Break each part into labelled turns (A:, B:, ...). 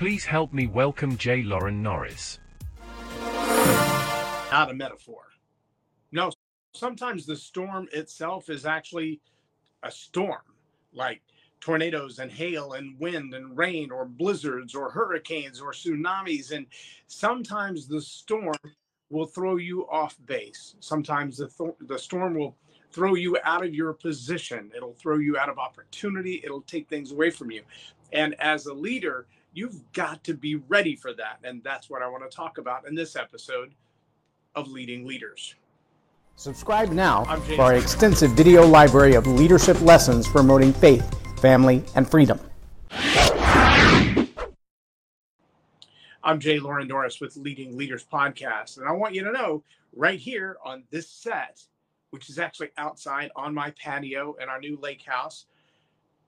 A: Please help me welcome J. Loren Norris.
B: Not a metaphor. No, sometimes the storm itself is actually a storm, like tornadoes and hail and wind and rain or blizzards or hurricanes or tsunamis. And sometimes the storm will throw you off base. Sometimes the, th- the storm will throw you out of your position. It'll throw you out of opportunity. It'll take things away from you. And as a leader, you've got to be ready for that. And that's what I want to talk about in this episode of Leading Leaders.
C: Subscribe now for our extensive video library of leadership lessons promoting faith, family, and freedom.
B: I'm Jay Loren Norris with Leading Leaders Podcast. And I want you to know right here on this set, which is actually outside on my patio in our new lake house.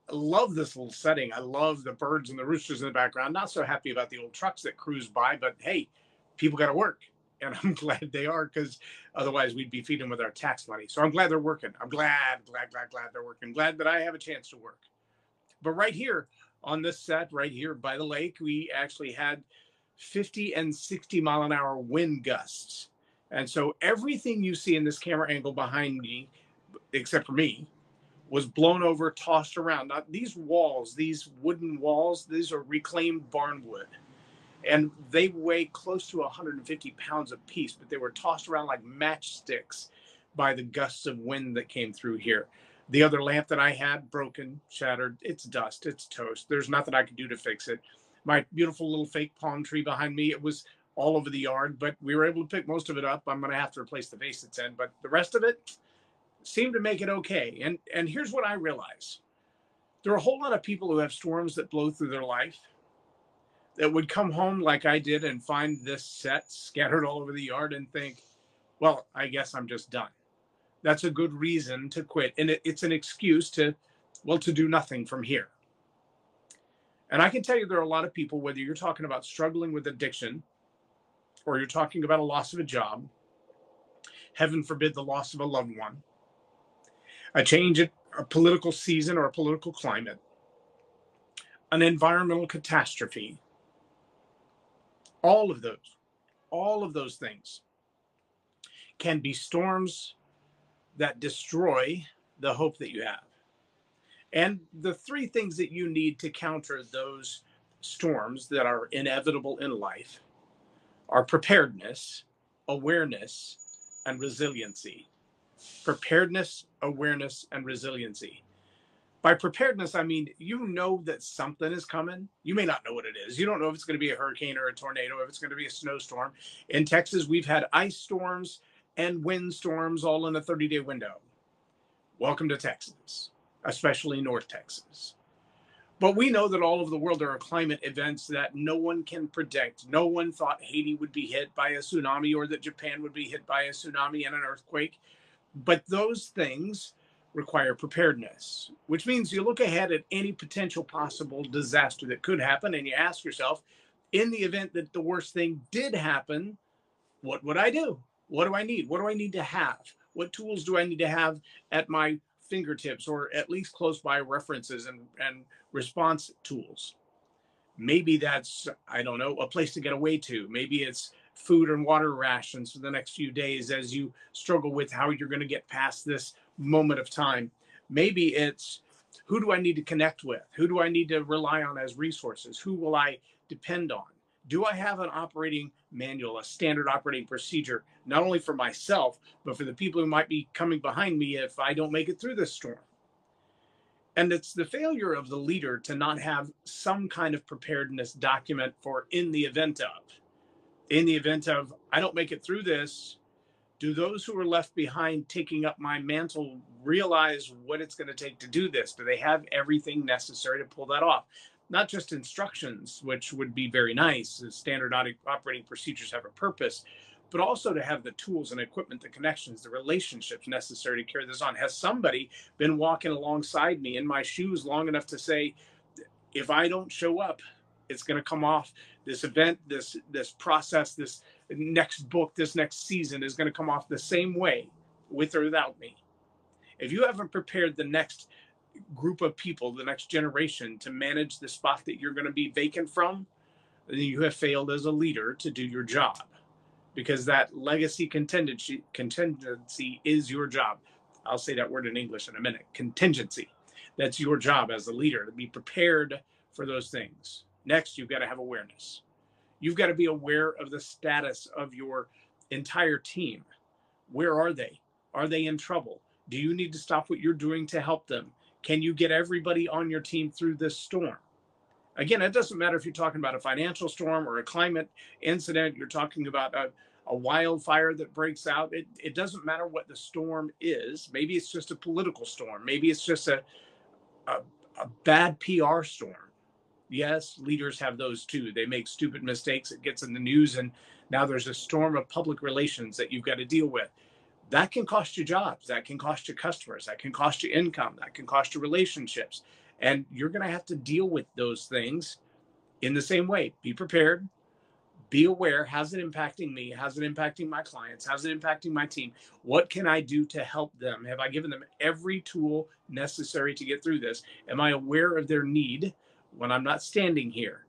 B: I love this little setting. I love the birds and the roosters in the background. Not so happy about the old trucks that cruise by, but hey, people got to work. And I'm glad they are because otherwise we'd be feeding with our tax money. So I'm glad they're working. I'm glad, glad, glad, glad they're working. Glad that I have a chance to work. But right here on this set, right here by the lake, we actually had 50 and 60 mile an hour wind gusts. And so everything you see in this camera angle behind me, except for me, was blown over, tossed around. Now, these walls, these wooden walls, these are reclaimed barnwood. And they weigh close to 150 pounds a piece, but they were tossed around like matchsticks by the gusts of wind that came through here. The other lamp that I had broken, shattered. It's dust, it's toast. There's nothing I could do to fix it. My beautiful little fake palm tree behind me, it was all over the yard, but we were able to pick most of it up. I'm going to have to replace the vase it's in, but the rest of it seemed to make it okay. And and here's what I realize. There are a whole lot of people who have storms that blow through their life that would come home like I did and find this set scattered all over the yard and think, well, I guess I'm just done. That's a good reason to quit. And it, it's an excuse to, well, to do nothing from here. And I can tell you there are a lot of people, whether you're talking about struggling with addiction, or you're talking about a loss of a job, heaven forbid the loss of a loved one, a change in a political season or a political climate, an environmental catastrophe, all of those, all of those things can be storms that destroy the hope that you have. And the three things that you need to counter those storms that are inevitable in life are preparedness, awareness, and resiliency. Preparedness, awareness, and resiliency. By preparedness, I mean you know that something is coming. You may not know what it is. You don't know if it's going to be a hurricane or a tornado, if it's going to be a snowstorm. In Texas, we've had ice storms and wind storms all in a 30 day window. Welcome to Texas, especially North Texas. But we know that all over the world there are climate events that no one can predict. No one thought Haiti would be hit by a tsunami or that Japan would be hit by a tsunami and an earthquake. But those things require preparedness, which means you look ahead at any potential possible disaster that could happen and you ask yourself, in the event that the worst thing did happen, what would I do? What do I need? What do I need to have? What tools do I need to have at my fingertips or at least close by references and, and response tools. Maybe that's, I don't know, a place to get away to. Maybe it's food and water rations for the next few days as you struggle with how you're going to get past this moment of time. Maybe it's who do I need to connect with? Who do I need to rely on as resources? Who will I depend on? Do I have an operating manual, a standard operating procedure, not only for myself, but for the people who might be coming behind me if I don't make it through this storm? And it's the failure of the leader to not have some kind of preparedness document for in the event of. In the event of, I don't make it through this, do those who are left behind taking up my mantle realize what it's going to take to do this? Do they have everything necessary to pull that off? Not just instructions, which would be very nice, standard operating procedures have a purpose, but also to have the tools and equipment, the connections, the relationships necessary to carry this on. Has somebody been walking alongside me in my shoes long enough to say, if I don't show up, it's going to come off. This event, this this process, this next book, this next season is going to come off the same way, with or without me. If you haven't prepared the next group of people, the next generation, to manage the spot that you're going to be vacant from, then you have failed as a leader to do your job because that legacy contingency contingency is your job. I'll say that word in English in a minute. Contingency. That's your job as a leader to be prepared for those things. Next, you've got to have awareness. You've got to be aware of the status of your entire team. Where are they? Are they in trouble? Do you need to stop what you're doing to help them? Can you get everybody on your team through this storm? Again, it doesn't matter if you're talking about a financial storm or a climate incident, you're talking about a, a wildfire that breaks out. It, it doesn't matter what the storm is. Maybe it's just a political storm. Maybe it's just a, a, a bad PR storm. Yes, leaders have those too. They make stupid mistakes. It gets in the news, and now there's a storm of public relations that you've got to deal with. That can cost you jobs. That can cost you customers. That can cost you income. That can cost you relationships. And you're going to have to deal with those things in the same way. Be prepared, be aware how's it impacting me how's it impacting my clients how's it impacting my team what can i do to help them have i given them every tool necessary to get through this am i aware of their need when i'm not standing here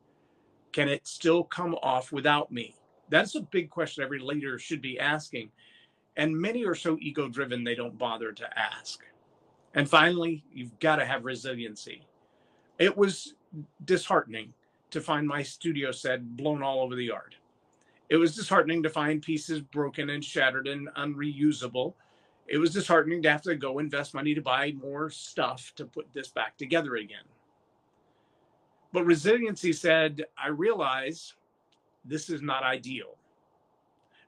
B: can it still come off without me that's a big question every leader should be asking and many are so ego driven they don't bother to ask and finally you've got to have resiliency it was disheartening to find my studio set blown all over the yard. It was disheartening to find pieces broken and shattered and unreusable. It was disheartening to have to go invest money to buy more stuff to put this back together again. But resiliency said, I realize this is not ideal,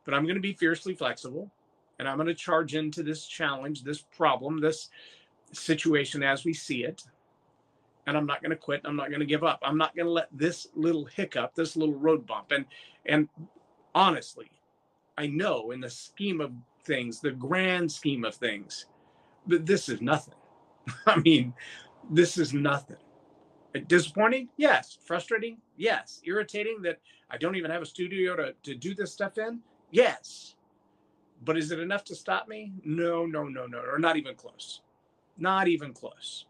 B: but I'm going to be fiercely flexible and I'm going to charge into this challenge, this problem, this situation as we see it and I'm not going to quit. I'm not going to give up. I'm not going to let this little hiccup, this little road bump, and and honestly, I know in the scheme of things, the grand scheme of things, that this is nothing. I mean, this is nothing. Disappointing? Yes. Frustrating? Yes. Irritating that I don't even have a studio to, to do this stuff in? Yes. But is it enough to stop me? No, no, no, no, or not even close. Not even close.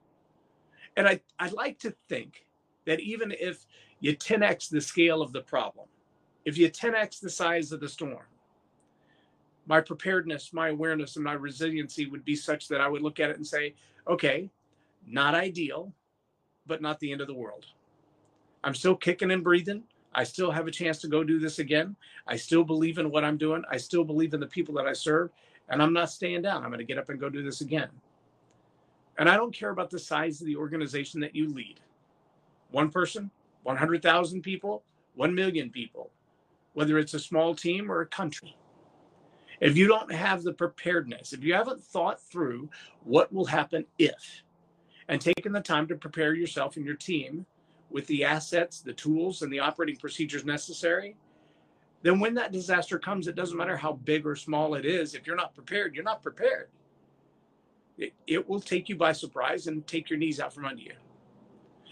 B: And I, I'd like to think that even if you 10x the scale of the problem, if you 10x the size of the storm, my preparedness, my awareness, and my resiliency would be such that I would look at it and say, okay, not ideal, but not the end of the world. I'm still kicking and breathing. I still have a chance to go do this again. I still believe in what I'm doing. I still believe in the people that I serve, and I'm not staying down. I'm going to get up and go do this again. And I don't care about the size of the organization that you lead one person, 100,000 people, 1 million people, whether it's a small team or a country. If you don't have the preparedness, if you haven't thought through what will happen if, and taking the time to prepare yourself and your team with the assets, the tools, and the operating procedures necessary, then when that disaster comes, it doesn't matter how big or small it is. If you're not prepared, you're not prepared it, it will take you by surprise and take your knees out from under you.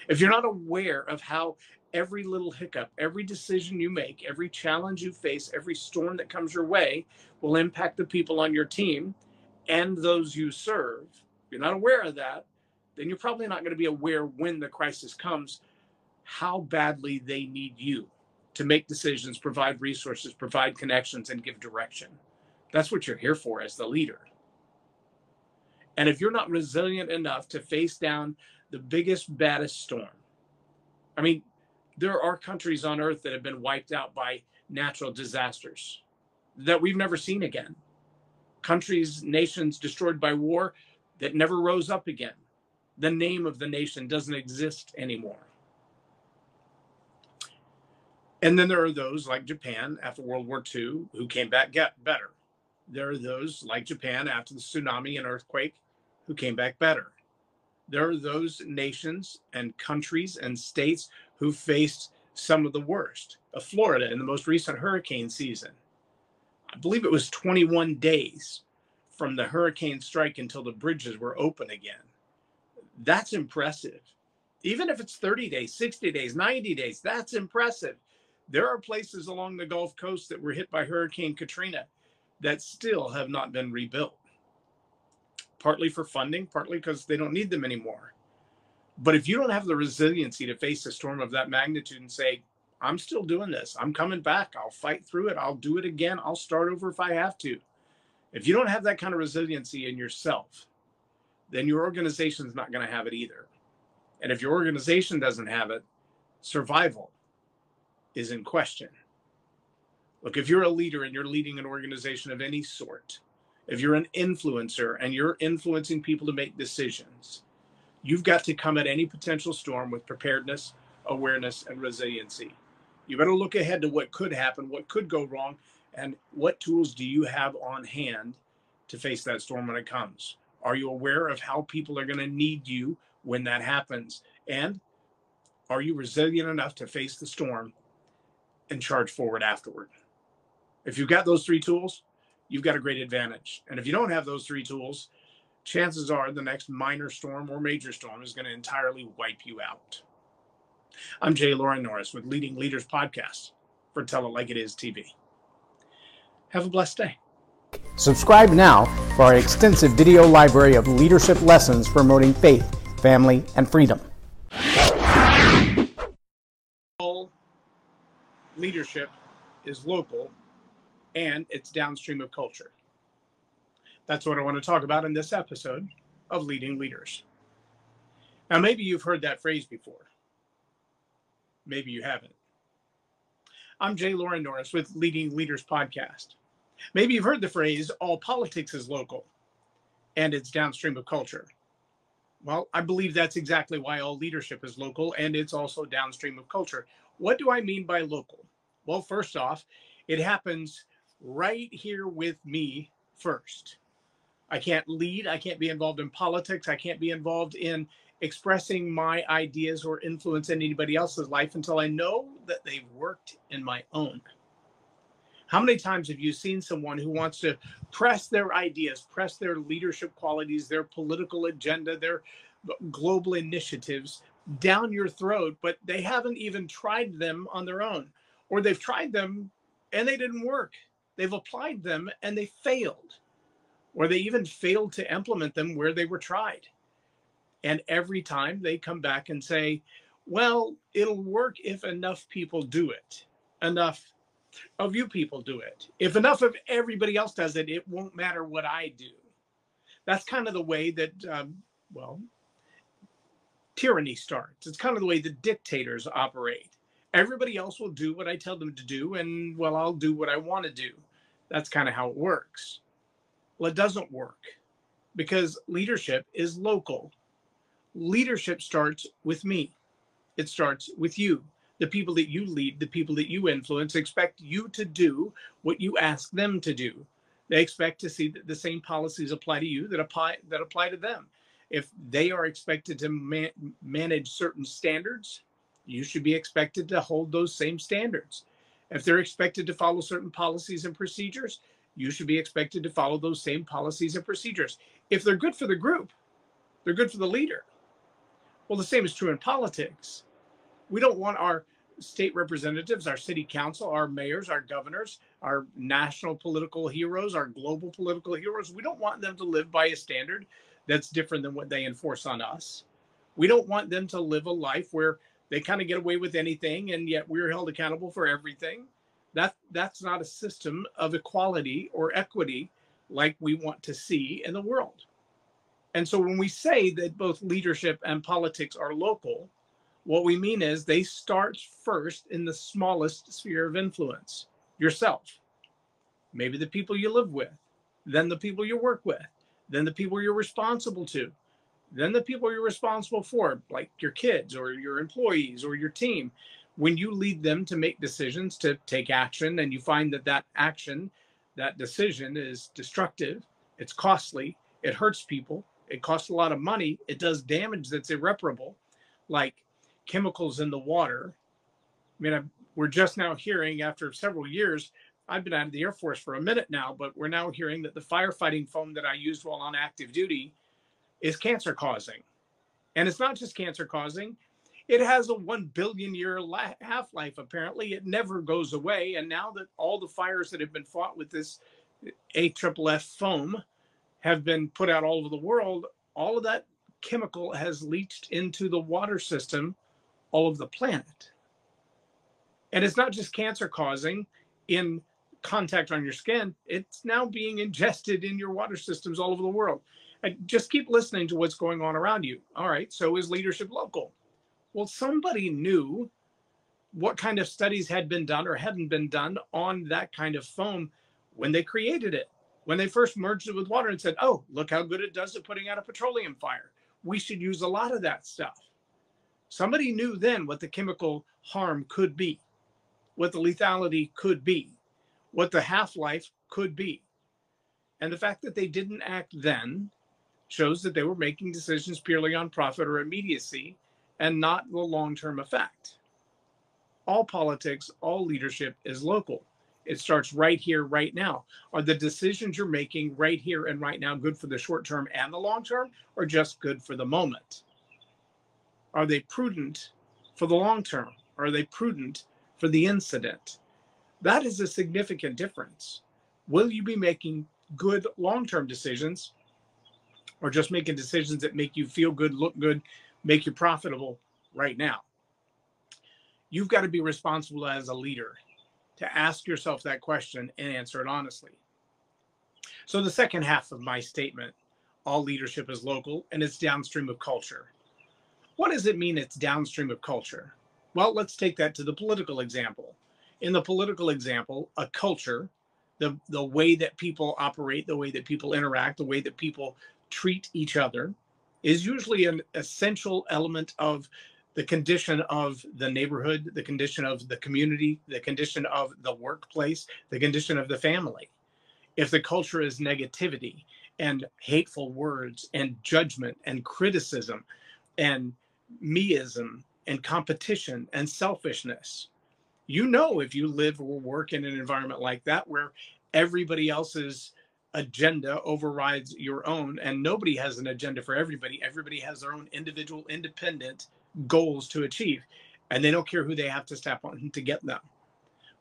B: If you're not aware of how every little hiccup, every decision you make, every challenge you face, every storm that comes your way will impact the people on your team and those you serve, if you're not aware of that, then you're probably not going to be aware when the crisis comes how badly they need you to make decisions, provide resources, provide connections, and give direction. That's what you're here for as the leader. And if you're not resilient enough to face down the biggest, baddest storm, I mean, there are countries on earth that have been wiped out by natural disasters that we've never seen again. Countries, nations destroyed by war that never rose up again. The name of the nation doesn't exist anymore. And then there are those like Japan after World War II who came back get better. There are those like Japan after the tsunami and earthquake who came back better. There are those nations and countries and states who faced some of the worst. Of Florida in the most recent hurricane season. I believe it was 21 days from the hurricane strike until the bridges were open again. That's impressive. Even if it's 30 days, 60 days, 90 days, that's impressive. There are places along the Gulf Coast that were hit by Hurricane Katrina that still have not been rebuilt partly for funding, partly because they don't need them anymore. But if you don't have the resiliency to face a storm of that magnitude and say, I'm still doing this. I'm coming back. I'll fight through it. I'll do it again. I'll start over if I have to. If you don't have that kind of resiliency in yourself, then your organization is not going to have it either. And if your organization doesn't have it, survival is in question. Look, if you're a leader and you're leading an organization of any sort, if you're an influencer and you're influencing people to make decisions, you've got to come at any potential storm with preparedness, awareness, and resiliency. You better look ahead to what could happen, what could go wrong, and what tools do you have on hand to face that storm when it comes? Are you aware of how people are going to need you when that happens? And are you resilient enough to face the storm and charge forward afterward? If you've got those three tools, you've got a great advantage. And if you don't have those three tools, chances are the next minor storm or major storm is going to entirely wipe you out. I'm Jay Loren Norris with Leading Leaders Podcast for Tell It Like It Is TV. Have a blessed day.
C: Subscribe now for our extensive video library of leadership lessons promoting faith, family, and freedom.
B: All leadership is local and it's downstream of culture. That's what I want to talk about in this episode of Leading Leaders. Now, maybe you've heard that phrase before. Maybe you haven't. I'm Jay Loren Norris with Leading Leaders Podcast. Maybe you've heard the phrase, all politics is local and it's downstream of culture. Well, I believe that's exactly why all leadership is local and it's also downstream of culture. What do I mean by local? Well, first off, it happens right here with me first. I can't lead. I can't be involved in politics. I can't be involved in expressing my ideas or influence anybody else's life until I know that they've worked in my own. How many times have you seen someone who wants to press their ideas, press their leadership qualities, their political agenda, their global initiatives down your throat, but they haven't even tried them on their own, or they've tried them and they didn't work? They've applied them and they failed, or they even failed to implement them where they were tried. And every time they come back and say, well, it'll work if enough people do it, enough of you people do it. If enough of everybody else does it, it won't matter what I do. That's kind of the way that, um, well, tyranny starts. It's kind of the way the dictators operate. Everybody else will do what I tell them to do, and well, I'll do what I want to do. That's kind of how it works. Well, it doesn't work because leadership is local. Leadership starts with me, it starts with you the people that you lead, the people that you influence, expect you to do what you ask them to do. They expect to see that the same policies apply to you that apply that apply to them. If they are expected to man- manage certain standards, you should be expected to hold those same standards. If they're expected to follow certain policies and procedures, you should be expected to follow those same policies and procedures. If they're good for the group, they're good for the leader. Well, the same is true in politics we don't want our state representatives, our city council, our mayors, our governors, our national political heroes, our global political heroes. We don't want them to live by a standard that's different than what they enforce on us. We don't want them to live a life where they kind of get away with anything and yet we're held accountable for everything. That that's not a system of equality or equity like we want to see in the world. And so when we say that both leadership and politics are local, what we mean is they start first in the smallest sphere of influence yourself, maybe the people you live with, then the people you work with, then the people you're responsible to, then the people you're responsible for, like your kids or your employees or your team. When you lead them to make decisions, to take action, and you find that that action, that decision is destructive, it's costly, it hurts people, it costs a lot of money, it does damage that's irreparable, like chemicals in the water. I mean, I'm, we're just now hearing after several years. I've been out of the Air Force for a minute now, but we're now hearing that the firefighting foam that I used while on active duty is cancer causing. And it's not just cancer causing, it has a 1 billion year la- half life, apparently. It never goes away. And now that all the fires that have been fought with this AFFF foam have been put out all over the world, all of that chemical has leached into the water system all of the planet. And it's not just cancer causing in contact on your skin, it's now being ingested in your water systems all over the world. And just keep listening to what's going on around you. All right, so is leadership local? Well, somebody knew what kind of studies had been done or hadn't been done on that kind of foam when they created it. When they first merged it with water and said, oh, look how good it does at putting out a petroleum fire. We should use a lot of that stuff. Somebody knew then what the chemical harm could be, what the lethality could be, what the half life could be. And the fact that they didn't act then shows that they were making decisions purely on profit or immediacy and not the long term effect. All politics, all leadership is local. It starts right here, right now. Are the decisions you're making right here and right now good for the short term and the long term, or just good for the moment? Are they prudent for the long term? Are they prudent for the incident? That is a significant difference. Will you be making good long term decisions or just making decisions that make you feel good, look good, make you profitable right now? You've got to be responsible as a leader to ask yourself that question and answer it honestly. So, the second half of my statement all leadership is local and it's downstream of culture. What does it mean it's downstream of culture? Well, let's take that to the political example. In the political example, a culture, the, the way that people operate, the way that people interact, the way that people treat each other, is usually an essential element of the condition of the neighborhood, the condition of the community, the condition of the workplace, the condition of the family. If the culture is negativity and hateful words and judgment and criticism and meism and competition and selfishness, you know, if you live or work in an environment like that where everybody else's agenda overrides your own and nobody has an agenda for everybody, everybody has their own individual, independent goals to achieve, and they don't care who they have to step on to get them.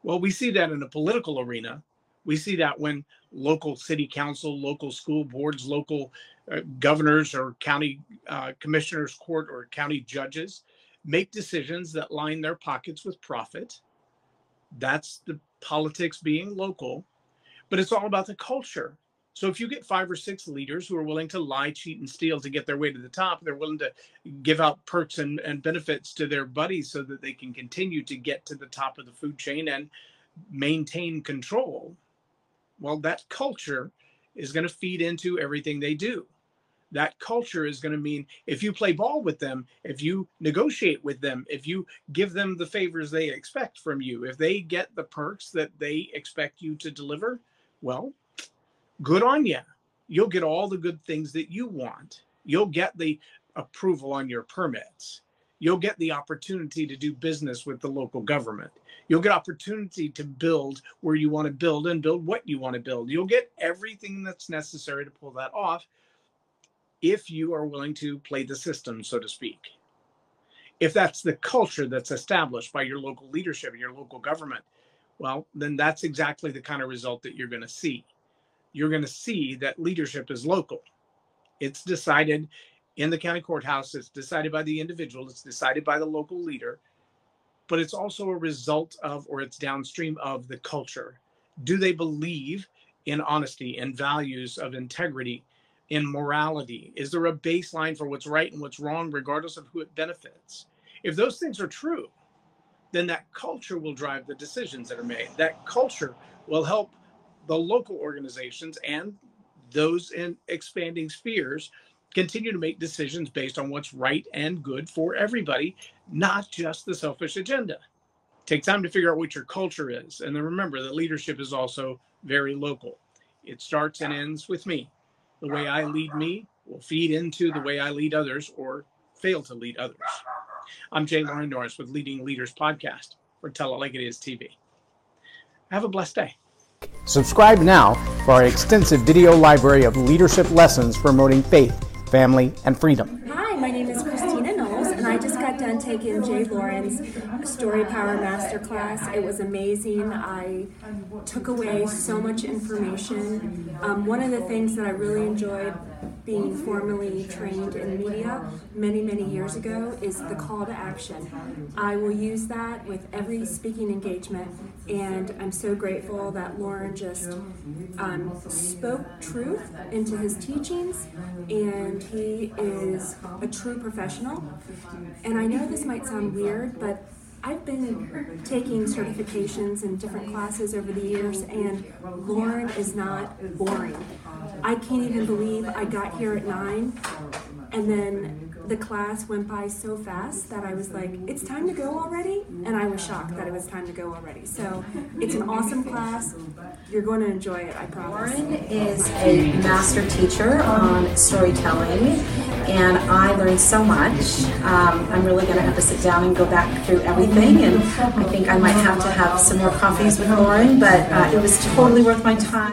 B: Well, we see that in the political arena. We see that when local city council, local school boards, local uh, governors or county uh, commissioners court or county judges make decisions that line their pockets with profit. That's the politics being local, but it's all about the culture. So if you get five or six leaders who are willing to lie, cheat, and steal to get their way to the top, they're willing to give out perks and, and benefits to their buddies so that they can continue to get to the top of the food chain and maintain control. Well, that culture is going to feed into everything they do. That culture is going to mean if you play ball with them, if you negotiate with them, if you give them the favors they expect from you, if they get the perks that they expect you to deliver, well, good on you. You'll get all the good things that you want. You'll get the approval on your permits. You'll get the opportunity to do business with the local government. You'll get opportunity to build where you want to build and build what you want to build. You'll get everything that's necessary to pull that off if you are willing to play the system, so to speak. If that's the culture that's established by your local leadership and your local government, well, then that's exactly the kind of result that you're going to see you're going to see that leadership is local. It's decided in the county courthouse, it's decided by the individual, it's decided by the local leader, but it's also a result of or it's downstream of the culture. Do they believe in honesty and values of integrity, in morality? Is there a baseline for what's right and what's wrong, regardless of who it benefits? If those things are true, then that culture will drive the decisions that are made. That culture will help the local organizations and those in expanding spheres continue to make decisions based on what's right and good for everybody, not just the selfish agenda. Take time to figure out what your culture is. And then remember that leadership is also very local. It starts and ends with me. The way I lead me will feed into the way I lead others or fail to lead others. I'm Jay Loren Norris with Leading Leaders Podcast for Tell It Like It Is TV. Have a blessed day.
C: Subscribe now for our extensive video library of leadership lessons promoting faith, family, and freedom.
D: Hi, my name is Christina Knowles, and I just got done taking Jay Loren's StoryPower Masterclass. It was amazing. I took away so much information. Um, one of the things that I really enjoyed being formally trained in media many, many years ago is the call to action. I will use that with every speaking engagement, and I'm so grateful that Loren just um, spoke truth into his teachings, and he is a true professional. And I know this might sound weird, but I've been taking certifications and different classes over the years, and Loren is not boring. I can't even believe I got here at nine, and then the class went by so fast that I was like, it's time to go already? And I was shocked that it was time to go already. So it's an awesome class. You're going to enjoy it, I promise.
E: Loren is a master teacher on storytelling, and I learned so much. Um, I'm really going to have to sit down and go back through everything, and I think I might have to have some more coffees with Loren, but uh, it was totally worth my time.